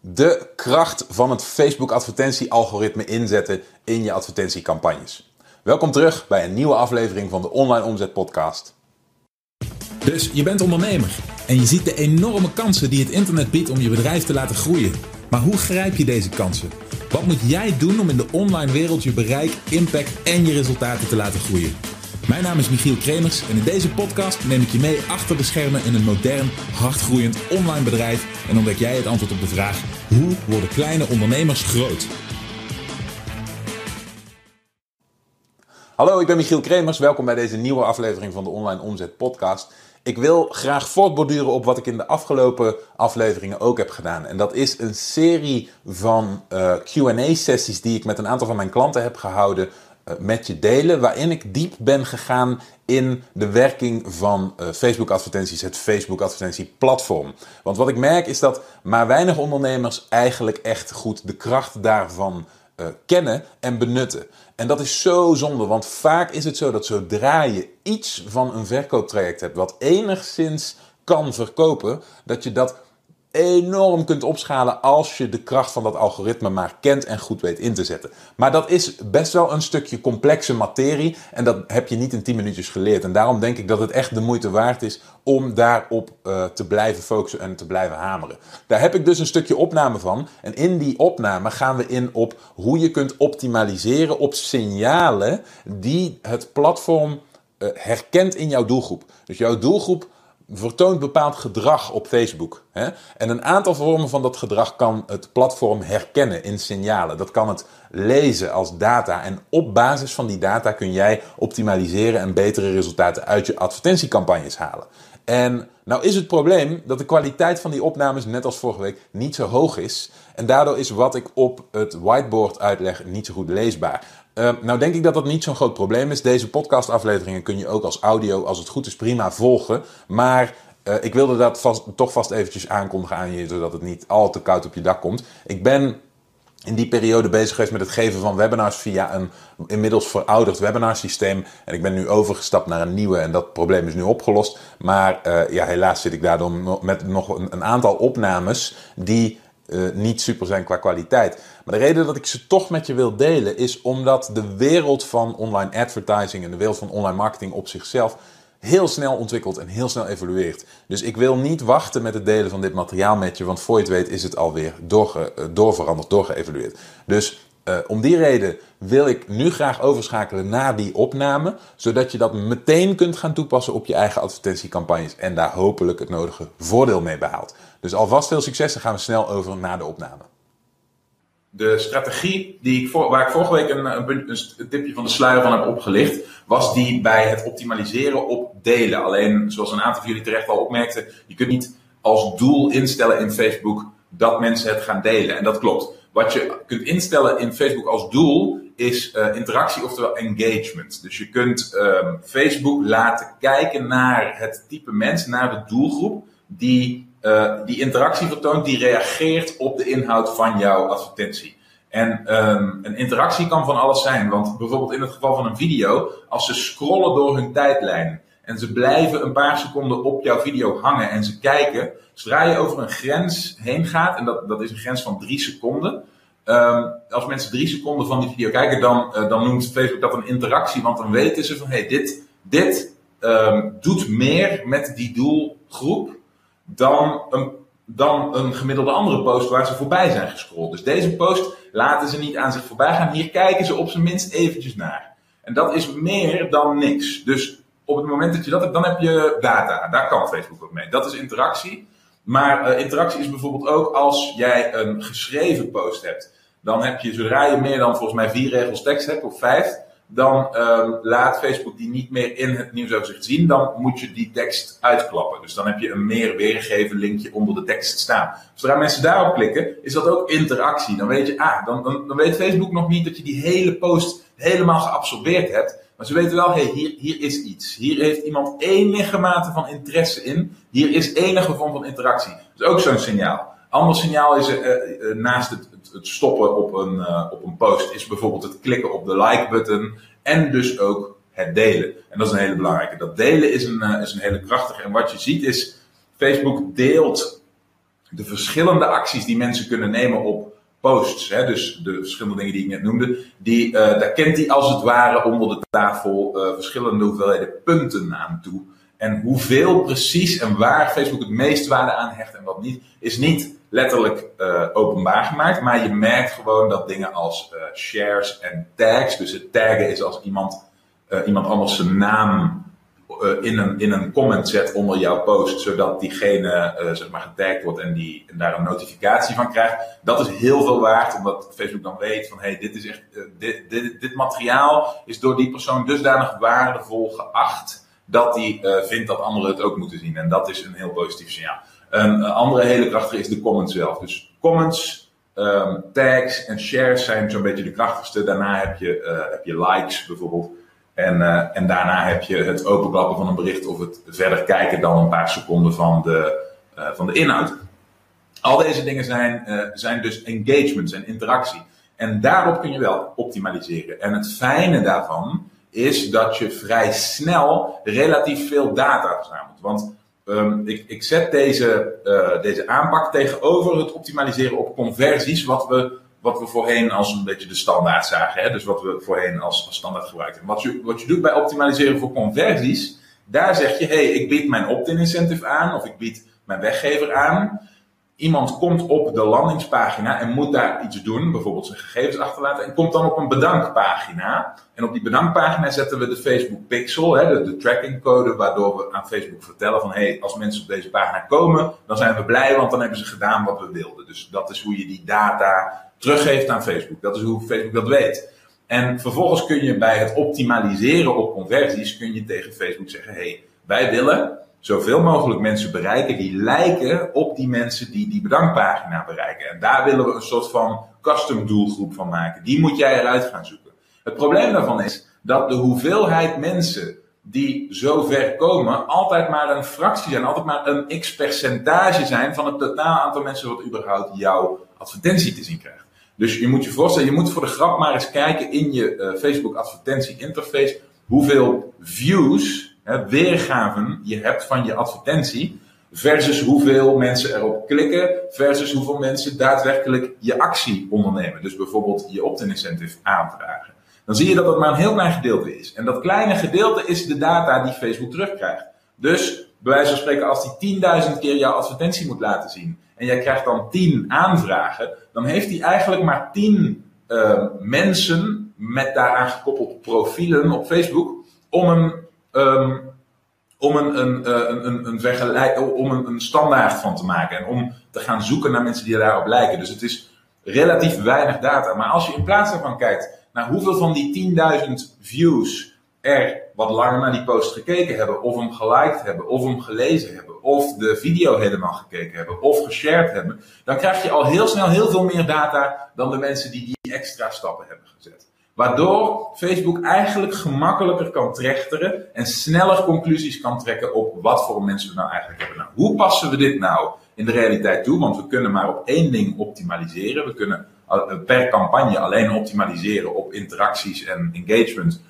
de kracht van het Facebook advertentie-algoritme inzetten in je advertentiecampagnes. Welkom terug bij een nieuwe aflevering van de Online Omzet Podcast. Dus je bent ondernemer en je ziet de enorme kansen die het internet biedt om je bedrijf te laten groeien. Maar hoe grijp je deze kansen? Wat moet jij doen om in de online wereld je bereik, impact en je resultaten te laten groeien? Mijn naam is Michiel Kremers en in deze podcast neem ik je mee achter de schermen in een modern, hardgroeiend online bedrijf en ontdek jij het antwoord op de vraag: hoe worden kleine ondernemers groot? Hallo, ik ben Michiel Kremers. Welkom bij deze nieuwe aflevering van de Online Omzet Podcast. Ik wil graag voortborduren op wat ik in de afgelopen afleveringen ook heb gedaan. En dat is een serie van uh, QA-sessies die ik met een aantal van mijn klanten heb gehouden met je delen. Waarin ik diep ben gegaan in de werking van uh, Facebook advertenties, het Facebook advertentie platform. Want wat ik merk is dat maar weinig ondernemers eigenlijk echt goed de kracht daarvan uh, kennen en benutten. En dat is zo zonde, want vaak is het zo dat zodra je iets van een verkooptraject hebt wat enigszins kan verkopen, dat je dat enorm kunt opschalen als je de kracht van dat algoritme maar kent en goed weet in te zetten. Maar dat is best wel een stukje complexe materie en dat heb je niet in 10 minuutjes geleerd. En daarom denk ik dat het echt de moeite waard is om daarop uh, te blijven focussen en te blijven hameren. Daar heb ik dus een stukje opname van. En in die opname gaan we in op hoe je kunt optimaliseren op signalen die het platform uh, herkent in jouw doelgroep. Dus jouw doelgroep vertoont bepaald gedrag op Facebook. Hè? En een aantal vormen van dat gedrag kan het platform herkennen in signalen. Dat kan het lezen als data. En op basis van die data kun jij optimaliseren en betere resultaten uit je advertentiecampagnes halen. En nou is het probleem dat de kwaliteit van die opnames, net als vorige week, niet zo hoog is. En daardoor is wat ik op het whiteboard uitleg niet zo goed leesbaar. Uh, nou denk ik dat dat niet zo'n groot probleem is. Deze podcastafleveringen kun je ook als audio, als het goed is, prima volgen. Maar uh, ik wilde dat toch vast eventjes aankondigen aan je, zodat het niet al te koud op je dak komt. Ik ben in die periode bezig geweest met het geven van webinars via een inmiddels verouderd webinarsysteem. En ik ben nu overgestapt naar een nieuwe en dat probleem is nu opgelost. Maar uh, ja, helaas zit ik daardoor met nog een aantal opnames die uh, niet super zijn qua kwaliteit. Maar de reden dat ik ze toch met je wil delen is omdat de wereld van online advertising en de wereld van online marketing op zichzelf heel snel ontwikkelt en heel snel evolueert. Dus ik wil niet wachten met het delen van dit materiaal met je, want voor je het weet is het alweer doorge, doorveranderd, doorgeëvolueerd. Dus uh, om die reden wil ik nu graag overschakelen naar die opname, zodat je dat meteen kunt gaan toepassen op je eigen advertentiecampagnes en daar hopelijk het nodige voordeel mee behaalt. Dus alvast veel succes, dan gaan we snel over naar de opname. De strategie die ik waar ik vorige week een, een, een tipje van de sluier van heb opgelicht, was die bij het optimaliseren op delen. Alleen, zoals een aantal van jullie terecht al opmerkten, je kunt niet als doel instellen in Facebook dat mensen het gaan delen. En dat klopt. Wat je kunt instellen in Facebook als doel is uh, interactie, oftewel engagement. Dus je kunt um, Facebook laten kijken naar het type mens, naar de doelgroep die uh, die interactie vertoont, die reageert op de inhoud van jouw advertentie. En um, een interactie kan van alles zijn. Want bijvoorbeeld in het geval van een video, als ze scrollen door hun tijdlijn en ze blijven een paar seconden op jouw video hangen en ze kijken, zodra je over een grens heen gaat, en dat, dat is een grens van drie seconden. Um, als mensen drie seconden van die video kijken, dan, uh, dan noemt Facebook dat een interactie, want dan weten ze van hé, hey, dit, dit um, doet meer met die doelgroep dan een, dan een gemiddelde andere post waar ze voorbij zijn gescrolld. Dus deze post laten ze niet aan zich voorbij gaan. Hier kijken ze op zijn minst eventjes naar. En dat is meer dan niks. Dus op het moment dat je dat hebt, dan heb je data. Daar kan Facebook ook mee. Dat is interactie. Maar uh, interactie is bijvoorbeeld ook als jij een geschreven post hebt. Dan heb je, zodra je meer dan volgens mij vier regels tekst hebt, of vijf, dan um, laat Facebook die niet meer in het nieuwsoverzicht zien. Dan moet je die tekst uitklappen. Dus dan heb je een meer weergegeven linkje onder de tekst staan. Zodra mensen daarop klikken, is dat ook interactie. Dan weet je, ah, dan, dan, dan weet Facebook nog niet dat je die hele post helemaal geabsorbeerd hebt. Maar ze weten wel, hé, hey, hier, hier is iets. Hier heeft iemand enige mate van interesse in. Hier is enige vorm van interactie. Dat is ook zo'n signaal. Ander signaal is uh, uh, naast het, het, stoppen op een, uh, op een post, is bijvoorbeeld het klikken op de like-button en dus ook het delen. En dat is een hele belangrijke. Dat delen is een, is een hele krachtige. En wat je ziet is, Facebook deelt de verschillende acties die mensen kunnen nemen op posts. Hè, dus de verschillende dingen die ik net noemde. Die, daar kent hij als het ware onder de tafel verschillende hoeveelheden punten aan toe. En hoeveel precies en waar Facebook het meest waarde aan hecht en wat niet, is niet letterlijk uh, openbaar gemaakt. Maar je merkt gewoon dat dingen als uh, shares en tags, dus het taggen is als iemand, uh, iemand anders zijn naam in, een, in een comment zet onder jouw post, zodat diegene zeg maar getagd wordt en, die, daar een notificatie van krijgt. Dat is heel veel waard, omdat Facebook dan weet van hey, dit is echt, dit, dit, dit materiaal is door die persoon dusdanig waardevol geacht dat hij vindt dat anderen het ook moeten zien. En dat is een heel positief signaal. Een andere hele krachtige is de comments zelf. Dus comments, um, tags en shares zijn zo'n beetje de krachtigste. Daarna heb je, heb je likes bijvoorbeeld. En, uh, en daarna heb je het openklappen van een bericht of het verder kijken dan een paar seconden van de, uh, van de inhoud. Al deze dingen zijn, zijn dus engagement, zijn interactie. En daarop kun je wel optimaliseren. En het fijne daarvan is dat je vrij snel relatief veel data verzamelt. Want Um, ik, ik, zet deze, deze aanpak tegenover het optimaliseren op conversies, wat we, wat we voorheen als een beetje de standaard zagen. Hè? Dus wat we voorheen als, als standaard gebruikten. Wat je, wat je doet bij optimaliseren voor conversies, daar zeg je, hey, ik bied mijn opt-in incentive aan, of ik bied mijn weggever aan iemand komt op de landingspagina en moet daar iets doen, bijvoorbeeld zijn gegevens achterlaten, en komt dan op een bedankpagina. En op die bedankpagina zetten we de Facebook Pixel, hè, de, de trackingcode, waardoor we aan Facebook vertellen van, hé, hey, als mensen op deze pagina komen, dan zijn we blij, want dan hebben ze gedaan wat we wilden. Dus dat is hoe je die data teruggeeft aan Facebook. Dat is hoe Facebook dat weet. En vervolgens kun je bij het optimaliseren op conversies, kun je tegen Facebook zeggen, hey, wij willen zoveel mogelijk mensen bereiken die lijken op die mensen die die bedankpagina bereiken. En daar willen we een soort van custom doelgroep van maken. Die moet jij eruit gaan zoeken. Het probleem daarvan is dat de hoeveelheid mensen die zo ver komen altijd maar een fractie zijn, altijd maar een x percentage zijn van het totaal aantal mensen wat überhaupt jouw advertentie te zien krijgt. Dus je moet je voorstellen, je moet voor de grap maar eens kijken in je uh, Facebook advertentie interface hoeveel views hè, weergaven je hebt van je advertentie. Versus hoeveel mensen erop klikken, versus hoeveel mensen daadwerkelijk je actie ondernemen. Dus bijvoorbeeld je opt-in incentive aanvragen. Dan zie je dat dat maar een heel klein gedeelte is. En dat kleine gedeelte is de data die Facebook terugkrijgt. Dus bij wijze van spreken, als die 10.000 keer jouw advertentie moet laten zien en jij krijgt dan 10 aanvragen, dan heeft hij eigenlijk maar 10 uh, eh, mensen met daaraan gekoppeld profielen op Facebook om een um, om een, een, eh, een, een, een, om een, een standaard van te maken. En om te gaan zoeken naar mensen die daarop lijken. Dus het is relatief weinig data. Maar als je in plaats daarvan kijkt naar hoeveel van die 10.000 views er wat langer naar die post gekeken hebben, of hem geliked hebben, of hem gelezen hebben, of de video helemaal gekeken hebben, of geshared hebben, dan krijg je al heel snel heel veel meer data dan de mensen die die extra stappen hebben gezet. Waardoor Facebook eigenlijk gemakkelijker kan trechteren en sneller conclusies kan trekken op wat voor mensen we nou eigenlijk hebben. Nou, hoe passen we dit nou in de realiteit toe? Want we kunnen maar op één ding optimaliseren. We kunnen eh, per campagne alleen optimaliseren op interacties en engagement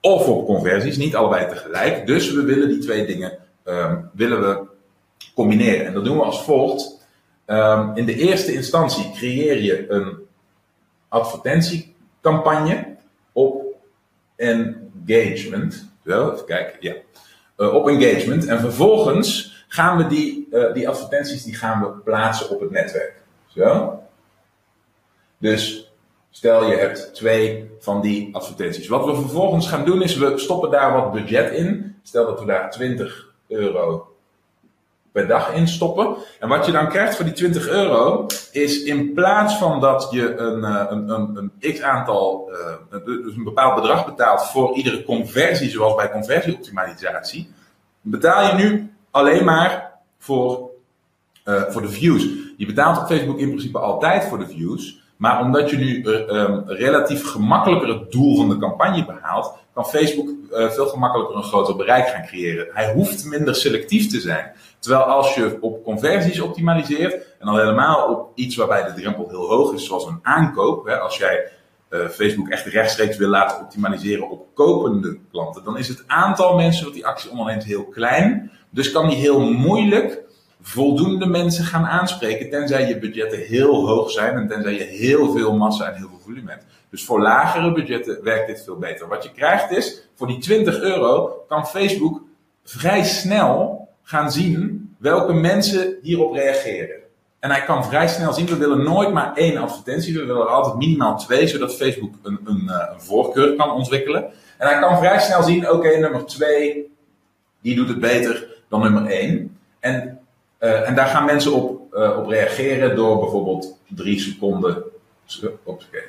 of op conversies, niet allebei tegelijk. Dus we willen die twee dingen um, willen we combineren. En dat doen we als volgt. Um, in de eerste instantie creëer je een advertentie campagne op engagement. Zo, even kijken, ja. Uh, op engagement. En vervolgens gaan we die, uh, die advertenties die gaan we plaatsen op het netwerk. Zo. Dus stel je hebt twee van die advertenties. Wat we vervolgens gaan doen is we stoppen daar wat budget in. Stel dat we daar 20 euro per dag instoppen. En wat je dan krijgt voor die 20 euro is in plaats van dat je een, eh, een, een, een x aantal, uh, dus een bepaald bedrag betaalt voor iedere conversie, zoals bij conversieoptimalisatie, betaal je nu alleen maar voor, uh, voor de views. Je betaalt op Facebook in principe altijd voor de views. Maar omdat je nu um, relatief gemakkelijker het doel van de campagne behaalt, kan Facebook veel gemakkelijker een groter bereik gaan creëren. Hij hoeft minder selectief te zijn. Terwijl als je op conversies optimaliseert, en dan helemaal op iets waarbij de drempel heel hoog is, zoals een aankoop, hè, als jij uh, Facebook echt rechtstreeks wil laten optimaliseren op kopende klanten, dan is het aantal mensen wat die actie onderneemt heel klein. Dus kan die heel moeilijk voldoende mensen gaan aanspreken, tenzij je budgetten heel hoog zijn en tenzij je heel veel massa en heel veel volume hebt. Dus voor lagere budgetten werkt dit veel beter. Wat je krijgt is, voor die 20 euro kan Facebook vrij snel gaan zien welke mensen hierop reageren. En hij kan vrij snel zien, we willen nooit maar één advertentie, we willen er altijd minimaal twee, zodat Facebook een, een, eh, voorkeur kan ontwikkelen. En hij kan vrij snel zien, oké, nummer twee, die doet het beter dan nummer één. En, uh, en daar gaan mensen op, uh, op reageren door bijvoorbeeld drie seconden,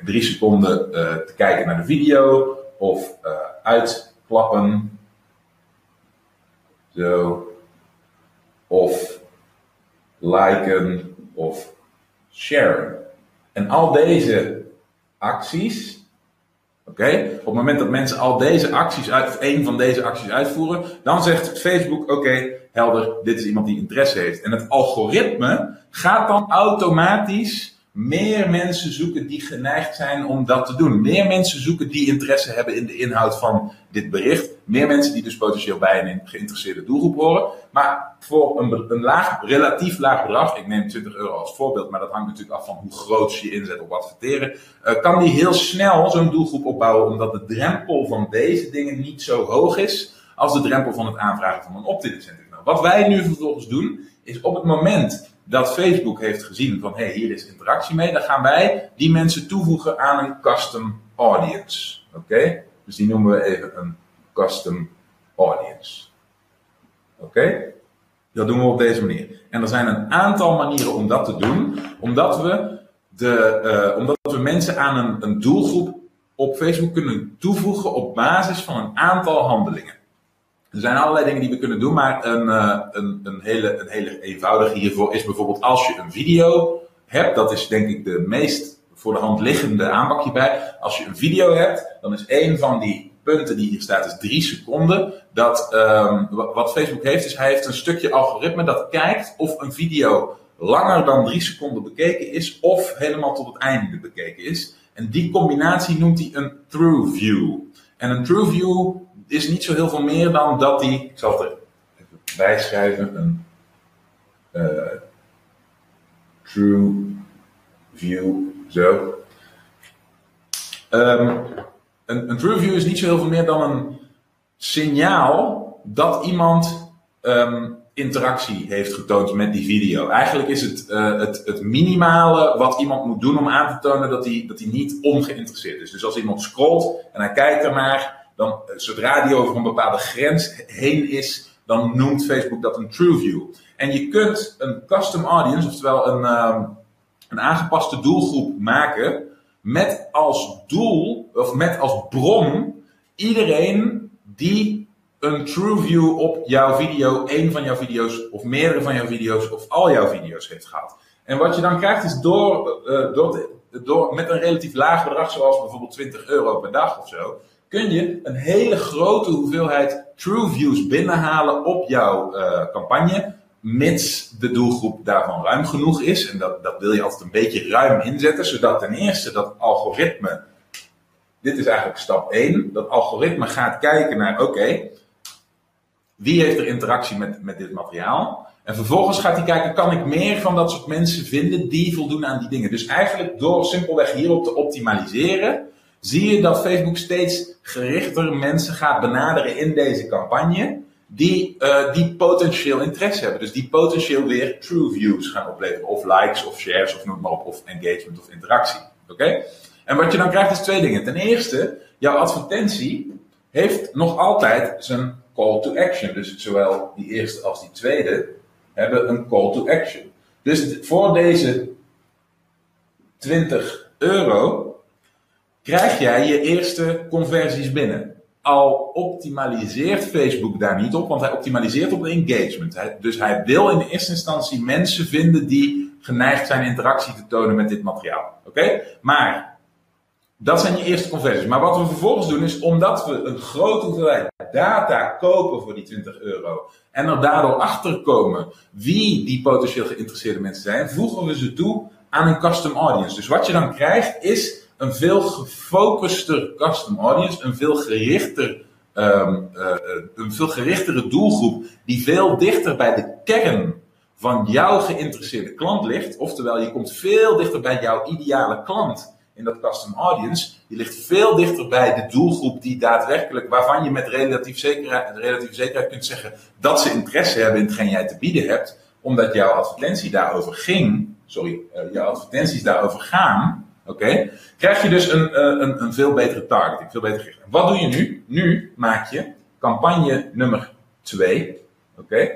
drie seconden te kijken naar de video of uitklappen. Zo. Of liken of sharen. En al deze acties Oké? Op het moment dat mensen al deze acties uit, of één van deze acties uitvoeren, dan zegt Facebook: Oké, helder, dit is iemand die interesse heeft. En het algoritme gaat dan automatisch meer mensen zoeken die geneigd zijn om dat te doen. Meer mensen zoeken die interesse hebben in de inhoud van dit bericht. Meer mensen die dus potentieel bij een geïnteresseerde doelgroep horen. Maar voor een, een laag, relatief laag bedrag, ik neem 20 euro als voorbeeld, maar dat hangt natuurlijk af van hoe groot je inzet op adverteren, uh, kan die heel snel zo'n doelgroep opbouwen, omdat de drempel van deze dingen niet zo hoog is als de drempel van het aanvragen van een opt-in wat wij nu vervolgens doen, is op het moment dat Facebook heeft gezien van hé, hey, hier is interactie mee, dan gaan wij die mensen toevoegen aan een custom audience. Oké? Dus die noemen we even een custom audience. Oké? Dat doen we op deze manier. En er zijn een aantal manieren om dat te doen, omdat we, de, uh, omdat we mensen aan een, een doelgroep op Facebook kunnen toevoegen op basis van een aantal handelingen. Er zijn allerlei dingen die we kunnen doen, maar een, uh, een, een, hele, een hele eenvoudige hiervoor is bijvoorbeeld als je een video hebt, dat is denk ik de meest voor de hand liggende aanpak hierbij. Als je een video hebt, dan is een van die punten die hier staat, is drie seconden. Dat, um, wat Facebook heeft, is hij heeft een stukje algoritme dat kijkt of een video langer dan drie seconden bekeken is, of helemaal tot het einde bekeken is. En die combinatie noemt hij een true view. En een true view is niet zo heel veel meer dan dat die, ik zal het er even bijschrijven, een uh, true view, zo. Um, een, een true view is niet zo heel veel meer dan een signaal dat iemand um, interactie heeft getoond met die video. Eigenlijk is het, uh, het, het minimale wat iemand moet doen om aan te tonen dat hij, dat niet ongeïnteresseerd is. Dus als iemand scrolt en hij kijkt ernaar, dan eh, zodra die over een bepaalde grens heen is, dan noemt Facebook dat een true view. En je kunt een custom audience, oftewel een, uh, een aangepaste doelgroep maken met als doel, of met als bron, iedereen die een true view op jouw video, één van jouw video's, of meerdere van jouw video's, of al jouw video's heeft gehad. En wat je dan krijgt is door, uh, door, door met een relatief laag bedrag, zoals bijvoorbeeld 20 euro per dag of zo, kun je een hele grote hoeveelheid true views binnenhalen op jouw uh, campagne. Mits de doelgroep daarvan ruim genoeg is. En dat, dat wil je altijd een beetje ruim inzetten, zodat ten eerste dat algoritme. Dit is eigenlijk stap 1. Dat algoritme gaat kijken naar: oké, wie heeft er interactie met, met dit materiaal? En vervolgens gaat hij kijken: kan ik meer van dat soort mensen vinden die voldoen aan die dingen? Dus eigenlijk door simpelweg hierop te optimaliseren zie je dat Facebook steeds gerichter mensen gaat benaderen in deze campagne. Die, uh, die potentieel interesse hebben. Dus die potentieel weer true views gaan opleveren. Of likes, of shares, of noem maar op. Of engagement, of interactie. Oké? En wat je dan krijgt is twee dingen. Ten eerste, jouw advertentie heeft nog altijd zijn call to action. Dus zowel die eerste als die tweede hebben een call to action. Dus voor deze 20 euro krijg jij je eerste conversies binnen. Al optimaliseert Facebook daar niet op, want hij optimaliseert op engagement. dus hij wil in de eerste instantie mensen vinden die geneigd zijn interactie te tonen met dit materiaal. Oké? Maar dat zijn je eerste conversies. Maar wat we vervolgens doen is, omdat we een grote hoeveelheid data kopen voor die 20 euro en er daardoor achter komen wie die potentieel geïnteresseerde mensen zijn, voegen we ze toe aan een custom audience. Dus wat je dan krijgt is een veel gefocuster custom audience, een veel gerichter, um, uh, een veel gerichtere doelgroep die veel dichter bij de kern van jouw geïnteresseerde klant ligt. Oftewel, je komt veel dichter bij jouw ideale klant in dat custom audience. Je ligt veel dichter bij de doelgroep die daadwerkelijk, waarvan je met relatief zekerheid, relatief zekerheid kunt zeggen dat ze interesse hebben in hetgeen jij te bieden hebt. Omdat jouw advertentie daarover ging, sorry, uh, jouw advertenties daarover gaan. Oké, krijg je dus een, uh, een, een veel betere targeting, veel beter gericht. Wat doe je nu? Nu maak je campagne nummer 2. Oké,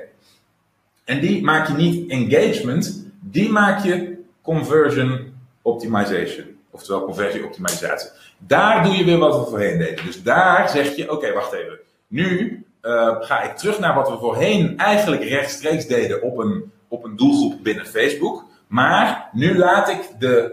en die maak je niet engagement, die maak je conversion optimization. Oftewel conversieoptimalisatie. Daar doe je weer wat we voorheen deden. Dus daar zeg je, oké, wacht even. Nu uh, ga ik terug naar wat we voorheen eigenlijk rechtstreeks deden op een, op een doelgroep binnen Facebook. Maar nu laat, ik de,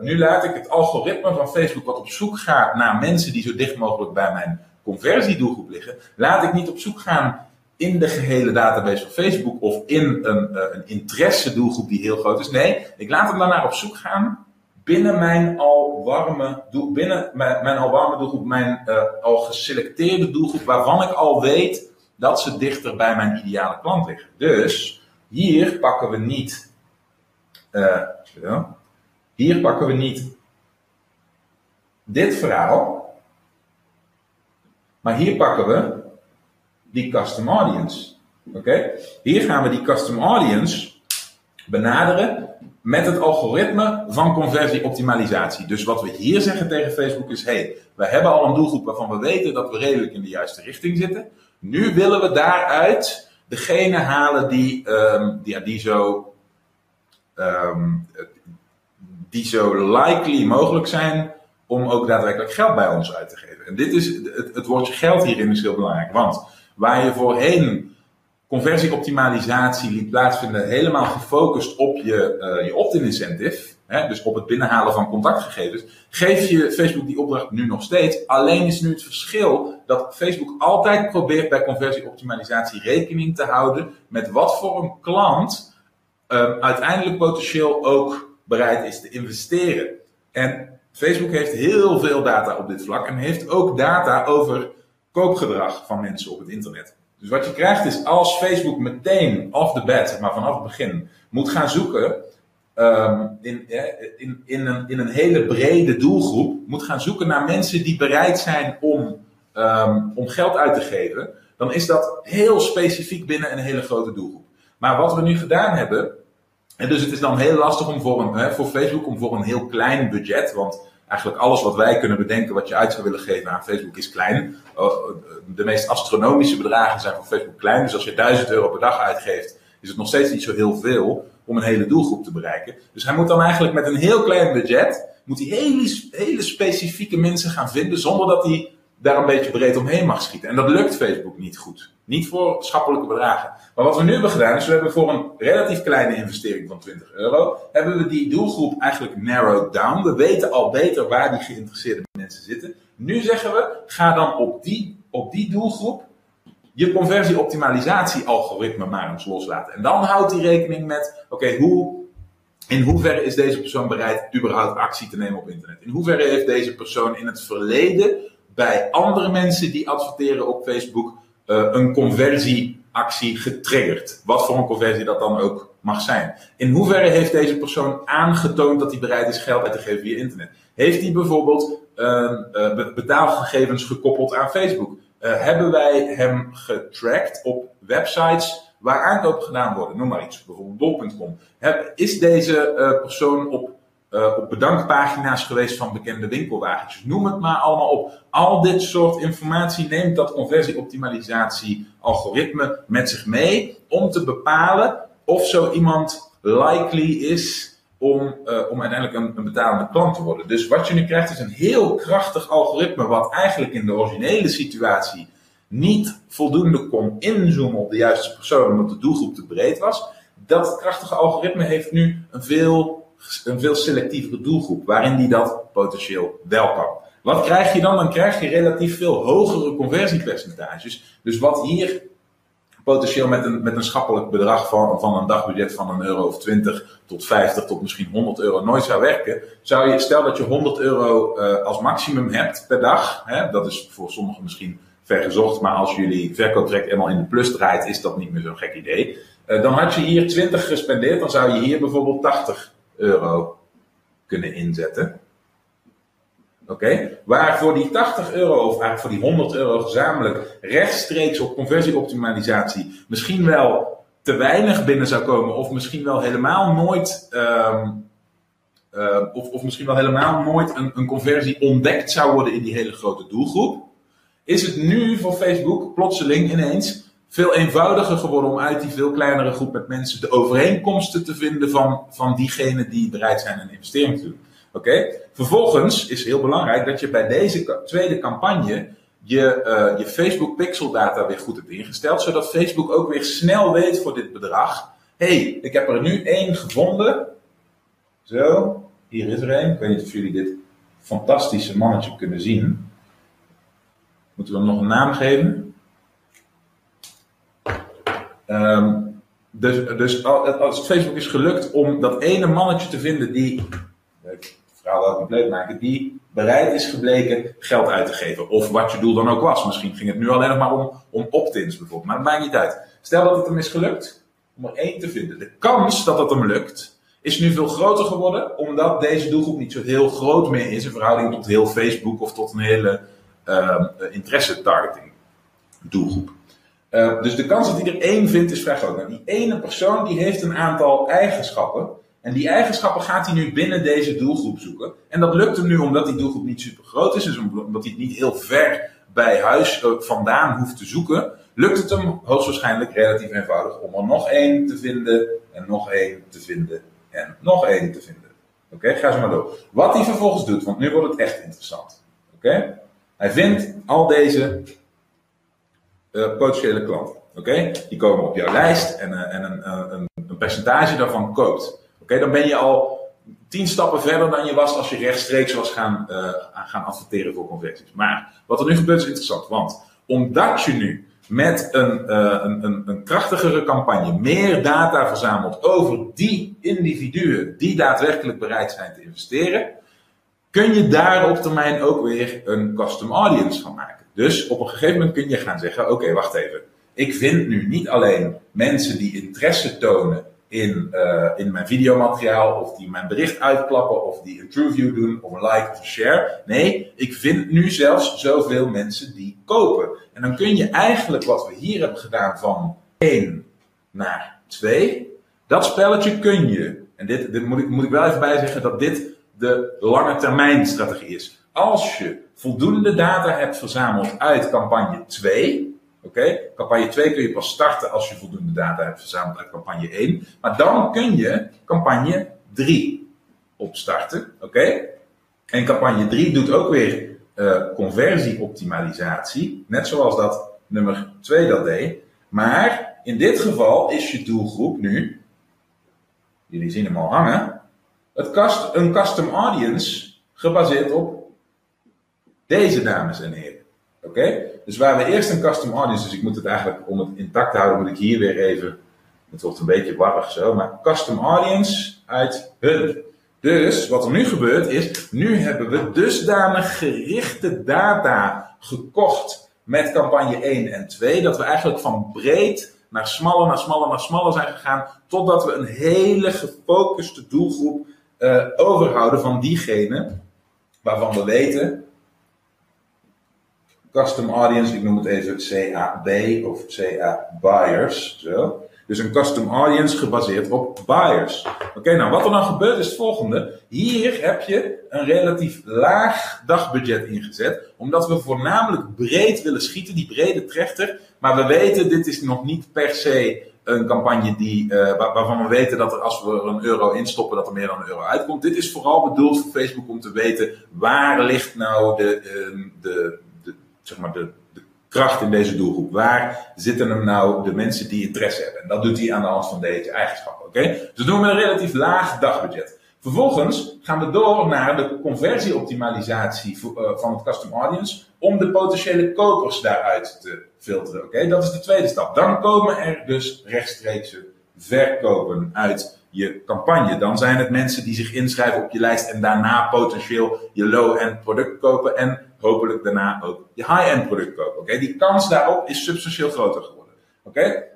uh, nu laat ik het algoritme van Facebook, wat op zoek gaat naar mensen die zo dicht mogelijk bij mijn conversiedoelgroep liggen, laat ik niet op zoek gaan in de gehele database van Facebook of in een, uh, een interesse doelgroep die heel groot is. Nee, ik laat hem daarnaar op zoek gaan binnen mijn al warme, doel, binnen mijn, al warme doelgroep, mijn uh, al geselecteerde doelgroep, waarvan ik al weet dat ze dichter bij mijn ideale klant liggen. Dus hier pakken we niet, uh, hier pakken we niet dit verhaal, maar hier pakken we die custom audience. Oké? Hier gaan we die custom audience benaderen met het algoritme van conversieoptimalisatie. Dus wat we hier zeggen tegen Facebook is: hey, we hebben al een doelgroep waarvan we weten dat we redelijk in de juiste richting zitten. Nu willen we daaruit degene halen die, um, die, zo, um, die zo likely mogelijk zijn om ook daadwerkelijk geld bij ons uit te geven. En dit is, het, het woordje geld hierin is heel belangrijk. Want waar je voorheen conversieoptimalisatie liet plaatsvinden, helemaal gefocust op je, uh, je opt-in incentive, dus op het binnenhalen van contactgegevens, geef je Facebook die opdracht nu nog steeds. Alleen is nu het verschil dat Facebook altijd probeert bij conversieoptimalisatie rekening te houden met wat voor een klant uh, uiteindelijk potentieel ook bereid is te investeren. En Facebook heeft heel veel data op dit vlak en heeft ook data over koopgedrag van mensen op het internet. Dus wat je krijgt is als Facebook meteen off the bat, maar vanaf het begin, moet gaan zoeken um, in, in, in, een, in een hele brede doelgroep, moet gaan zoeken naar mensen die bereid zijn om, um, om geld uit te geven, dan is dat heel specifiek binnen een hele grote doelgroep. Maar wat we nu gedaan hebben, en dus het is dan heel lastig om voor, een, hè, voor Facebook om voor een heel klein budget, want eigenlijk alles wat wij kunnen bedenken wat je uit zou willen geven aan Facebook is klein. Oh, de meest astronomische bedragen zijn voor Facebook klein. Dus als je 1000 euro per dag uitgeeft, is het nog steeds niet zo heel veel om een hele doelgroep te bereiken. Dus hij moet dan eigenlijk met een heel klein budget, moet hij hele specifieke mensen gaan vinden, zonder dat hij daar een beetje breed omheen mag schieten. En dat lukt Facebook niet goed. Niet voor schappelijke bedragen. Maar wat we nu hebben gedaan, is we hebben voor een relatief kleine investering van 20 euro, hebben we die doelgroep eigenlijk narrowed down. We weten al beter waar die geïnteresseerde mensen zitten. Nu zeggen we, ga dan op die, op die doelgroep je conversieoptimalisatie-algoritme maar eens loslaten. En dan houdt hij rekening met, oké, hoe, in hoeverre is deze persoon bereid überhaupt actie te nemen op internet? In hoeverre heeft deze persoon in het verleden bij andere mensen die adverteren op Facebook uh, een conversieactie getriggerd. Wat voor een conversie dat dan ook mag zijn. In hoeverre heeft deze persoon aangetoond dat hij bereid is geld uit te geven via internet? Heeft hij bijvoorbeeld uh, uh, betaalgegevens gekoppeld aan Facebook? Uh, hebben wij hem getracked op websites waar aankopen gedaan worden? Noem maar iets, bijvoorbeeld bol.com. Is deze persoon op uh, op bedankpagina's geweest van bekende winkelwagentjes. Noem het maar allemaal op. Al dit soort informatie neemt dat conversieoptimalisatie algoritme met zich mee om te bepalen of zo iemand likely is om, uh, om uiteindelijk een, een, betalende klant te worden. Dus wat je nu krijgt is een heel krachtig algoritme wat eigenlijk in de originele situatie niet voldoende kon inzoomen op de juiste persoon omdat de doelgroep te breed was. Dat krachtige algoritme heeft nu een veel een veel selectievere doelgroep, waarin die dat potentieel wel kan. Wat krijg je dan? Dan krijg je relatief veel hogere conversiepercentages. Dus wat hier potentieel met een, met een schappelijk bedrag van, van een dagbudget van een euro of 20 tot 50 tot misschien 100 euro nooit zou werken, zou je, stel dat je 100 euro uh, als maximum hebt per dag, hè, dat is voor sommigen misschien vergezocht. Maar als jullie verkooptraject eenmaal in de plus draait, is dat niet meer zo'n gek idee. Eh, dan had je hier 20 gespendeerd, dan zou je hier bijvoorbeeld 80 euro kunnen inzetten. Oké, waar voor die 80 euro of eigenlijk voor die 100 euro gezamenlijk rechtstreeks op conversieoptimalisatie misschien wel te weinig binnen zou komen, of misschien wel helemaal nooit, ehm, eh, of, of misschien wel helemaal nooit een, een conversie ontdekt zou worden in die hele grote doelgroep, is het nu voor Facebook plotseling ineens veel eenvoudiger geworden om uit die veel kleinere groep met mensen de overeenkomsten te vinden van, van diegenen die bereid zijn een investering te doen. Oké? Vervolgens is heel belangrijk dat je bij deze tweede campagne je, uh, je Facebook pixel data weer goed hebt ingesteld, zodat Facebook ook weer snel weet voor dit bedrag. hey, ik heb er nu één gevonden. Zo, hier is er één. Ik weet niet of jullie dit fantastische mannetje kunnen zien. Moeten we hem nog een naam geven? Um, dus, dus als Facebook is gelukt om dat ene mannetje te vinden die, het verhaal wel compleet maken, die bereid is gebleken geld uit te geven. Of wat je doel dan ook was. Misschien ging het nu alleen nog maar om, om opt-ins bijvoorbeeld. Maar dat maakt niet uit. Stel dat het hem is gelukt om er één te vinden. De kans dat het hem lukt is nu veel groter geworden. Omdat deze doelgroep niet zo heel groot meer is in verhouding tot heel Facebook of tot een hele uh, interesse targeting doelgroep. Uh, dus de kans dat hij er één vindt is vrij groot. Nou, die ene persoon die heeft een aantal eigenschappen en die eigenschappen gaat hij nu binnen deze doelgroep zoeken. En dat lukt hem nu omdat die doelgroep niet super groot is. Dus omdat hij het niet heel ver bij huis uh, vandaan hoeft te zoeken. Lukt het hem hoogstwaarschijnlijk relatief eenvoudig om er nog één te vinden. En nog één te vinden. En nog één te vinden. Oké, ga zo maar door. Wat hij vervolgens doet, want nu wordt het echt interessant. Oké? Hij vindt al deze uh, potentiële klanten. Oké? Die komen op jouw lijst en, uh, en een, een, een percentage daarvan koopt. Oké, dan ben je al tien stappen verder dan je was als je rechtstreeks was gaan, gaan adverteren voor conversies. Maar wat er nu gebeurt is interessant, want omdat je nu met een, een, een, een, krachtigere campagne meer data verzamelt over die individuen die daadwerkelijk bereid zijn te investeren, kun je daar op termijn ook weer een custom audience van maken. Dus op een gegeven moment kun je gaan zeggen: oké, wacht even. Ik vind nu niet alleen mensen die interesse tonen in, uh, in mijn videomateriaal, of die mijn bericht uitklappen, of die een TrueView doen, of een like of een share. Nee, ik vind nu zelfs zoveel mensen die kopen. En dan kun je eigenlijk wat we hier hebben gedaan van 1 naar 2, dat spelletje kun je, en dit, dit moet, ik, moet ik wel even bij zeggen dat dit de lange termijn strategie is. Als je voldoende data hebt verzameld uit campagne 2, Oké, campagne 2 kun je pas starten als je voldoende data hebt verzameld uit campagne 1. Maar dan kun je campagne 3 opstarten. Oké, en campagne 3 doet ook weer uh, conversieoptimalisatie. Net zoals dat nummer 2 dat deed. Maar in dit geval is je doelgroep nu, jullie zien hem al hangen, het cust, een custom audience gebaseerd op deze dames en heren. Oké? Dus waar we eerst een custom audience, dus ik moet het eigenlijk, om het intact te houden, moet ik hier weer even, het wordt een beetje warrig zo, maar custom audience uit hun. Dus wat er nu gebeurt is, nu hebben we dusdanig gerichte data gekocht met campagne 1 en 2, dat we eigenlijk van breed naar smaller, naar smaller, naar smaller zijn gegaan, totdat we een hele gefocuste doelgroep uh, overhouden van diegenen waarvan we weten custom audience, ik noem het even CAB of CA buyers. Zo. Dus een custom audience gebaseerd op buyers. Oké, nou wat er dan gebeurt is het volgende. Hier heb je een relatief laag dagbudget ingezet. Omdat we voornamelijk breed willen schieten, die brede trechter. Maar we weten, dit is nog niet per se een campagne die, uh, waarvan we weten dat er als we er een euro instoppen, dat er meer dan een euro uitkomt. Dit is vooral bedoeld voor Facebook om te weten waar ligt nou de, uh, de zeg maar, de, de kracht in deze doelgroep? Waar zitten hem nou de mensen die interesse hebben? En dat doet hij aan de hand van deze eigenschappen. Oké? Okay? Dus doen we een relatief laag dagbudget. Vervolgens gaan we door naar de conversieoptimalisatie uh, van het custom audience om de potentiële kopers daaruit te filteren. Oké, dat is de tweede stap. Dan komen er dus rechtstreekse verkopen uit je campagne. Dan zijn het mensen die zich inschrijven op je lijst en daarna potentieel je low-end product kopen. En hopelijk daarna ook je high-end product kopen. Oké, Die kans daarop is substantieel groter geworden. Oké,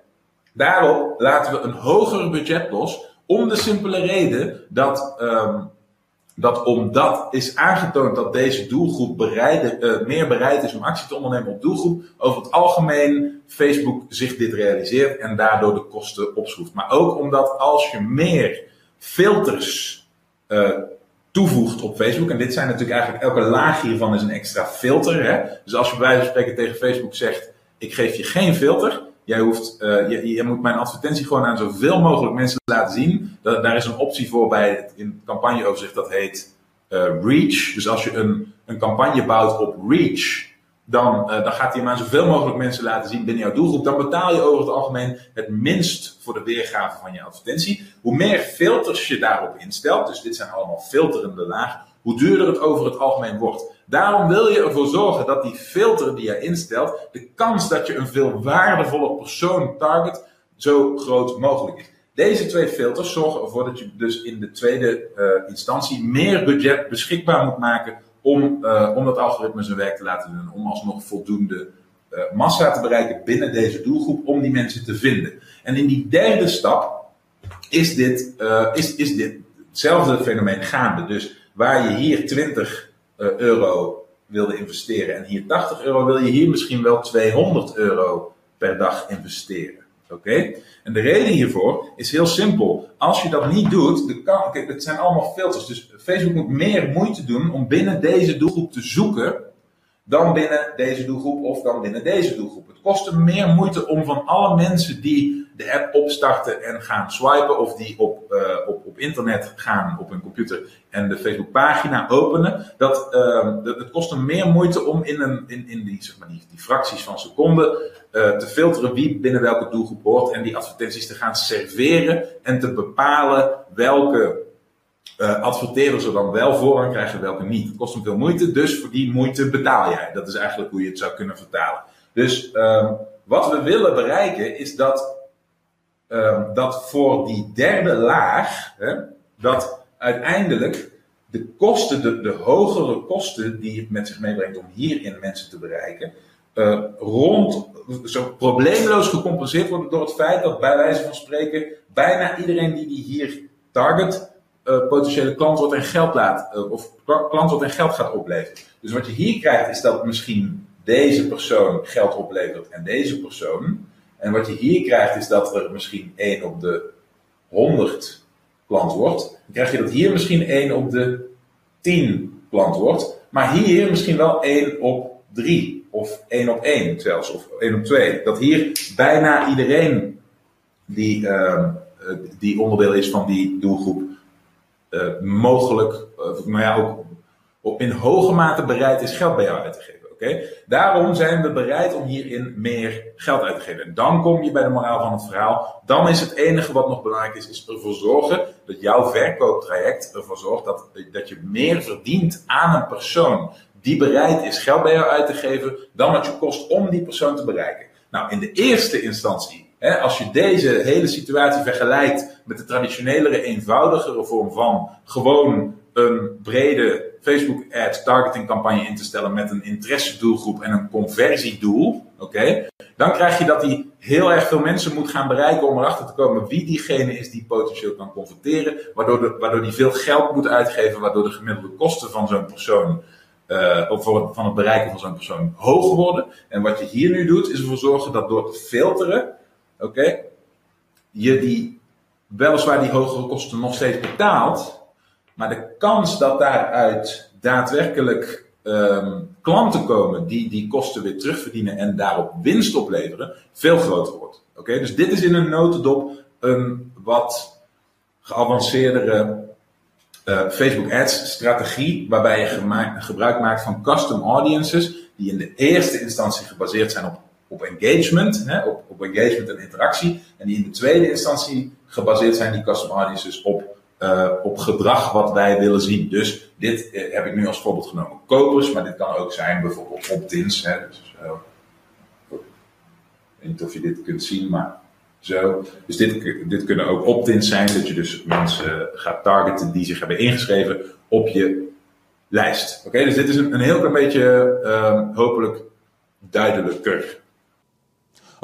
Daarop laten we een hoger budget los, om de simpele reden dat, um, dat omdat is aangetoond dat deze doelgroep bereid, uh, meer bereid is om actie te ondernemen op doelgroep, over het algemeen Facebook zich dit realiseert en daardoor de kosten opschroeft. Maar ook omdat als je meer filters uh, toevoegt op Facebook. En dit zijn natuurlijk eigenlijk, elke laag hiervan is een extra filter. Hè? Dus als je bij wijze van spreken tegen Facebook zegt, ik geef je geen filter. Jij hoeft, uh, je, je, moet mijn advertentie gewoon aan zoveel mogelijk mensen laten zien. Dat, daar is een optie voor bij het, in campagneoverzicht, dat heet uh, reach. Dus als je een, een campagne bouwt op reach, dan, uh, dan gaat hem aan zoveel mogelijk mensen laten zien binnen jouw doelgroep. Dan betaal je over het algemeen het minst voor de weergave van je advertentie. Hoe meer filters je daarop instelt, dus dit zijn allemaal filterende lagen, hoe duurder het over het algemeen wordt. Daarom wil je ervoor zorgen dat die filter die je instelt, de kans dat je een veel waardevolle persoon target, zo groot mogelijk is. Deze twee filters zorgen ervoor dat je dus in de tweede uh, instantie meer budget beschikbaar moet maken om, uh, om dat algoritme zijn werk te laten doen. Om alsnog voldoende uh, massa te bereiken binnen deze doelgroep om die mensen te vinden. En in die derde stap is dit, is, is dit hetzelfde fenomeen gaande. Dus waar je hier 20 uh, euro wilde investeren en hier 80 euro, wil je hier misschien wel 200 euro per dag investeren. Oké? En de reden hiervoor is heel simpel. Als je dat niet doet, de kan, kijk, het zijn allemaal filters. Dus Facebook moet meer moeite doen om binnen deze doelgroep te zoeken dan binnen deze doelgroep of dan binnen deze doelgroep. Het kost meer moeite om van alle mensen die de app opstarten en gaan swipen, of die op, uh, op, op internet gaan op hun computer en de Facebook pagina openen, dat, uh, dat het kost meer moeite om in, een, in, in die, zeg maar, die, die fracties van seconden uh, te filteren wie binnen welke doelgroep hoort en die advertenties te gaan serveren en te bepalen welke uh, er dan wel voorrang krijgen, welke niet. Het kost hem veel moeite, dus voor die moeite betaal jij. Dat is eigenlijk hoe je het zou kunnen vertalen. Dus um, wat we willen bereiken is dat, um, dat voor die derde laag, hè, dat uiteindelijk de kosten, de, hogere kosten die het met zich meebrengt om hierin mensen te bereiken, uh, rond, zo probleemloos gecompenseerd worden door het feit dat bij wijze van spreken bijna iedereen die die hier target, uh, potentiële klant wordt en geld laat, uh, of klant wordt en geld gaat opleveren. Dus wat je hier krijgt is dat misschien deze persoon geld oplevert en deze persoon. En wat je hier krijgt is dat er misschien 1 op de 100 klant wordt. Dan krijg je dat hier misschien 1 op de 10 klant wordt. Maar hier misschien wel 1 op 3 of 1 op 1 zelfs, of 1 op 2. Dat hier bijna iedereen die, uh, die onderdeel is van die doelgroep uh, mogelijk, uh, maar ja, ook op in hoge mate bereid is geld bij jou uit te geven. Oké? Daarom zijn we bereid om hierin meer geld uit te geven. En dan kom je bij de moraal van het verhaal. Dan is het enige wat nog belangrijk is, is ervoor zorgen dat jouw verkooptraject ervoor zorgt dat, dat je meer verdient aan een persoon die bereid is geld bij jou uit te geven, dan wat je kost om die persoon te bereiken. Nou, in de eerste instantie Als je deze hele situatie vergelijkt met de traditionelere, eenvoudigere vorm van gewoon een brede Facebook ad targeting campagne in te stellen met een interesse doelgroep en een conversiedoel, oké, dan krijg je dat die heel erg veel mensen moet gaan bereiken om erachter te komen wie diegene is die potentieel kan converteren, waardoor, de, waardoor die veel geld moet uitgeven, waardoor de gemiddelde kosten van zo'n persoon uh, of van het bereiken van zo'n persoon hoog worden. En wat je hier nu doet, is ervoor zorgen dat door te filteren, oké, je die weliswaar die hogere kosten nog steeds betaalt, maar de kans dat daaruit daadwerkelijk um, klanten komen die die kosten weer terugverdienen en daarop winst opleveren, veel groter wordt. Oké, dus dit is in een notendop een wat geavanceerdere uh, Facebook Ads strategie, waarbij je gebruik maakt van custom audiences, die in de eerste instantie gebaseerd zijn op, op engagement, hè, op, op engagement en interactie, en die in de tweede instantie gebaseerd zijn, die custom audiences, op uh, op gedrag wat wij willen zien. Dus dit uh, heb ik nu als voorbeeld genomen. Kopers, maar dit kan ook zijn bijvoorbeeld opt-ins. Dus, uh, ik weet niet of je dit kunt zien, maar zo. Dus dit, dit kunnen ook opt-ins zijn, dat je dus mensen gaat targeten die zich hebben ingeschreven op je lijst. Oké, dus dit is een, een heel klein beetje ehm, hopelijk duidelijker.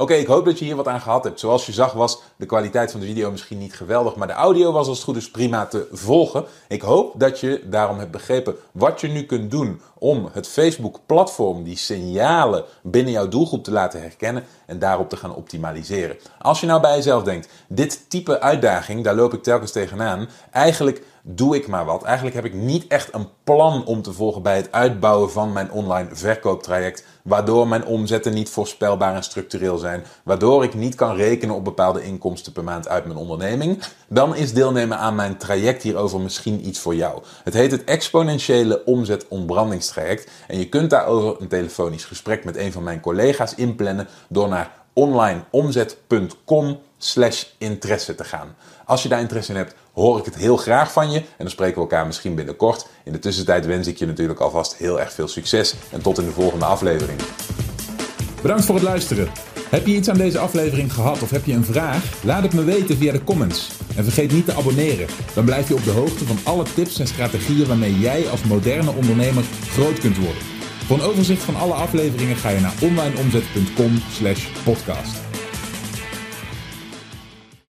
Oké, ik hoop dat je hier wat aan gehad hebt. Zoals je zag was de kwaliteit van de video misschien niet geweldig, maar de audio was als het goed is prima te volgen. Ik hoop dat je daarom hebt begrepen wat je nu kunt doen om het Facebook-platform, die signalen binnen jouw doelgroep te laten herkennen en daarop te gaan optimaliseren. Als je nou bij jezelf denkt, dit type uitdaging, daar loop ik telkens tegenaan. Eigenlijk doe ik maar wat. Eigenlijk heb ik niet echt een plan om te volgen bij het uitbouwen van mijn online verkooptraject, waardoor mijn omzetten niet voorspelbaar en structureel zijn, waardoor ik niet kan rekenen op bepaalde inkomsten per maand uit mijn onderneming. Dan is deelnemen aan mijn traject hierover misschien iets voor jou. Het heet het exponentiële omzet ontbrandingstraject en je kunt daarover een telefonisch gesprek met een van mijn collega's inplannen door naar onlineomzet.com slash interesse te gaan. Als je daar interesse in hebt, hoor ik het heel graag van je. En dan spreken we elkaar misschien binnenkort. In de tussentijd wens ik je natuurlijk alvast heel erg veel succes. En tot in de volgende aflevering. Bedankt voor het luisteren. Heb je iets aan deze aflevering gehad of heb je een vraag? Laat het me weten via de comments. En vergeet niet te abonneren. Dan blijf je op de hoogte van alle tips en strategieën waarmee jij als moderne ondernemer groot kunt worden. Voor een overzicht van alle afleveringen ga je naar onlineomzet.com/podcast.